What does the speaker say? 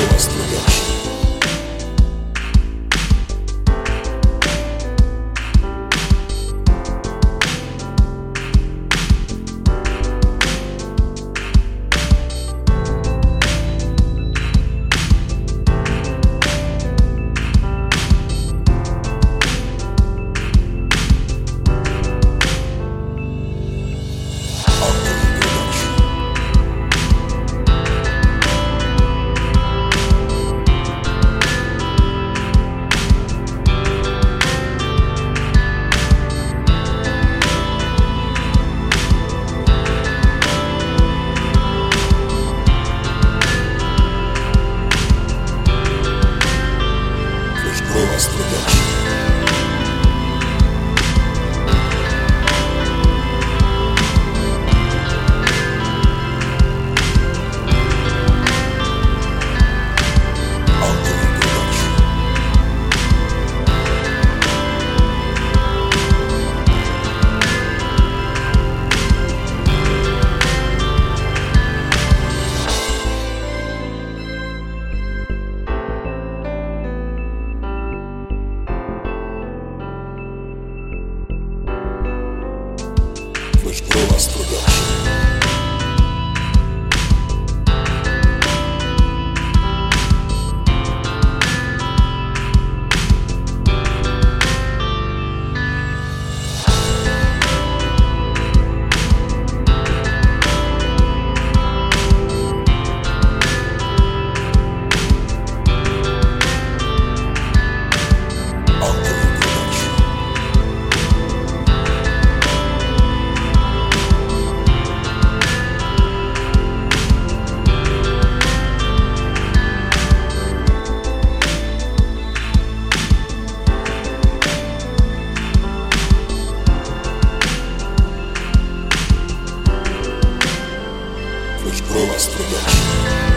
It's Let's do this. Flash Bros Production. ночь провоз трудашь